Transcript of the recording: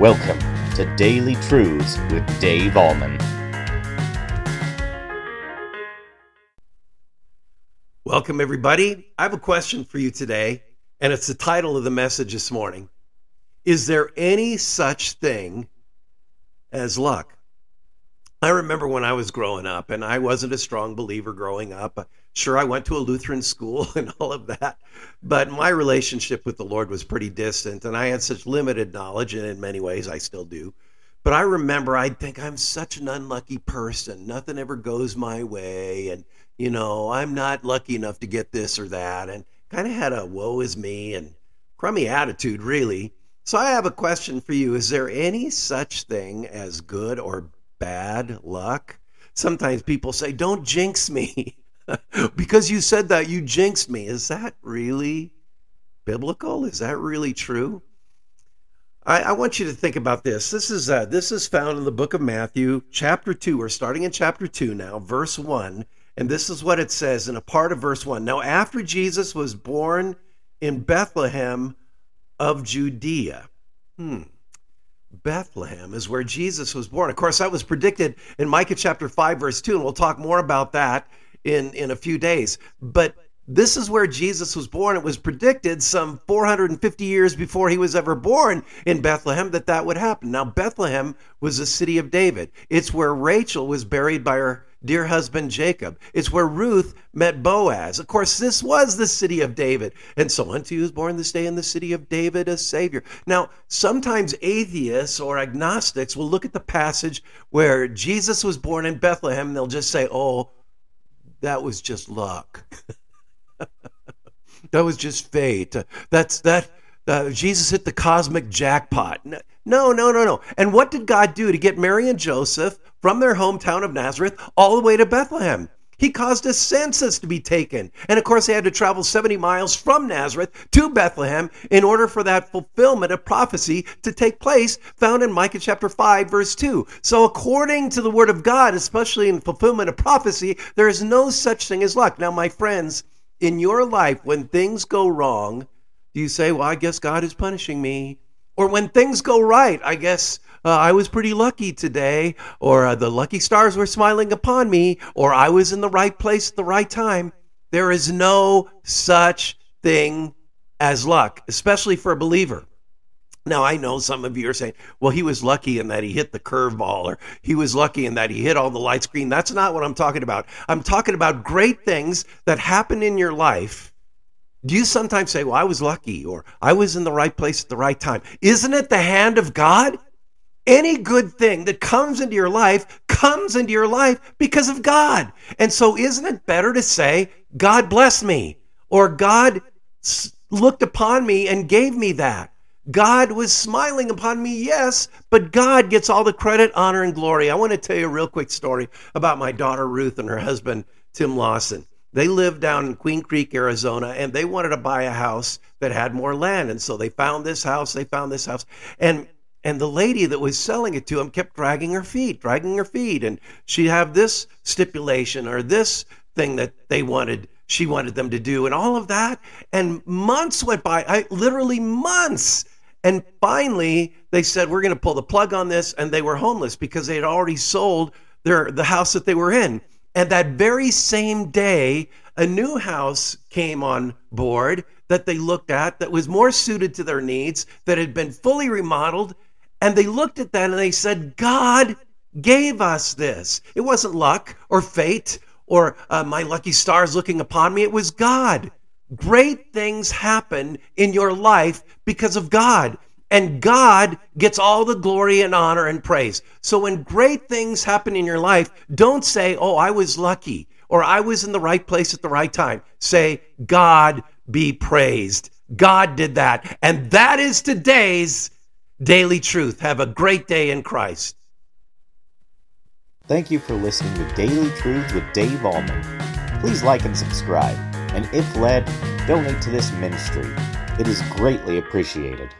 Welcome to Daily Truths with Dave Ahlman. Welcome, everybody. I have a question for you today, and it's the title of the message this morning. Is there any such thing as luck? I remember when I was growing up, and I wasn't a strong believer growing up. Sure, I went to a Lutheran school and all of that, but my relationship with the Lord was pretty distant, and I had such limited knowledge, and in many ways I still do. But I remember I'd think I'm such an unlucky person. Nothing ever goes my way, and you know, I'm not lucky enough to get this or that, and kind of had a woe is me and crummy attitude, really. So I have a question for you. Is there any such thing as good or bad luck. Sometimes people say, Don't jinx me. because you said that, you jinxed me. Is that really biblical? Is that really true? I, I want you to think about this. This is uh, this is found in the book of Matthew, chapter two. We're starting in chapter two now, verse one, and this is what it says in a part of verse one. Now, after Jesus was born in Bethlehem of Judea. Hmm. Bethlehem is where Jesus was born. Of course, that was predicted in Micah chapter 5, verse 2, and we'll talk more about that in, in a few days. But this is where Jesus was born. It was predicted some 450 years before he was ever born in Bethlehem that that would happen. Now, Bethlehem was the city of David. It's where Rachel was buried by her dear husband Jacob. It's where Ruth met Boaz. Of course, this was the city of David. And so unto you was born this day in the city of David a Savior. Now, sometimes atheists or agnostics will look at the passage where Jesus was born in Bethlehem and they'll just say, oh, that was just luck. that was just fate. That's that. Uh, Jesus hit the cosmic jackpot. No, no, no, no. And what did God do to get Mary and Joseph from their hometown of Nazareth all the way to Bethlehem? He caused a census to be taken. And of course, they had to travel 70 miles from Nazareth to Bethlehem in order for that fulfillment of prophecy to take place, found in Micah chapter 5, verse 2. So, according to the word of God, especially in fulfillment of prophecy, there is no such thing as luck. Now, my friends, in your life, when things go wrong, do you say, Well, I guess God is punishing me? Or when things go right, I guess uh, I was pretty lucky today, or uh, the lucky stars were smiling upon me, or I was in the right place at the right time. There is no such thing as luck, especially for a believer. Now, I know some of you are saying, well, he was lucky in that he hit the curveball, or he was lucky in that he hit all the light screen. That's not what I'm talking about. I'm talking about great things that happen in your life. Do you sometimes say, well, I was lucky, or I was in the right place at the right time? Isn't it the hand of God? Any good thing that comes into your life comes into your life because of God. And so, isn't it better to say, God bless me, or God looked upon me and gave me that? God was smiling upon me, yes, but God gets all the credit, honor, and glory. I want to tell you a real quick story about my daughter Ruth and her husband, Tim Lawson. They lived down in Queen Creek, Arizona, and they wanted to buy a house that had more land. And so they found this house, they found this house. And and the lady that was selling it to him kept dragging her feet, dragging her feet. And she'd have this stipulation or this thing that they wanted, she wanted them to do, and all of that. And months went by, I, literally months. And finally, they said, We're going to pull the plug on this. And they were homeless because they had already sold their, the house that they were in. And that very same day, a new house came on board that they looked at that was more suited to their needs, that had been fully remodeled, and they looked at that and they said, God gave us this. It wasn't luck or fate or uh, my lucky stars looking upon me. It was God. Great things happen in your life because of God. And God gets all the glory and honor and praise. So when great things happen in your life, don't say, Oh, I was lucky or I was in the right place at the right time. Say, God be praised. God did that. And that is today's Daily Truth. Have a great day in Christ. Thank you for listening to Daily Truth with Dave Ahlman. Please like and subscribe, and if led, donate to this ministry. It is greatly appreciated.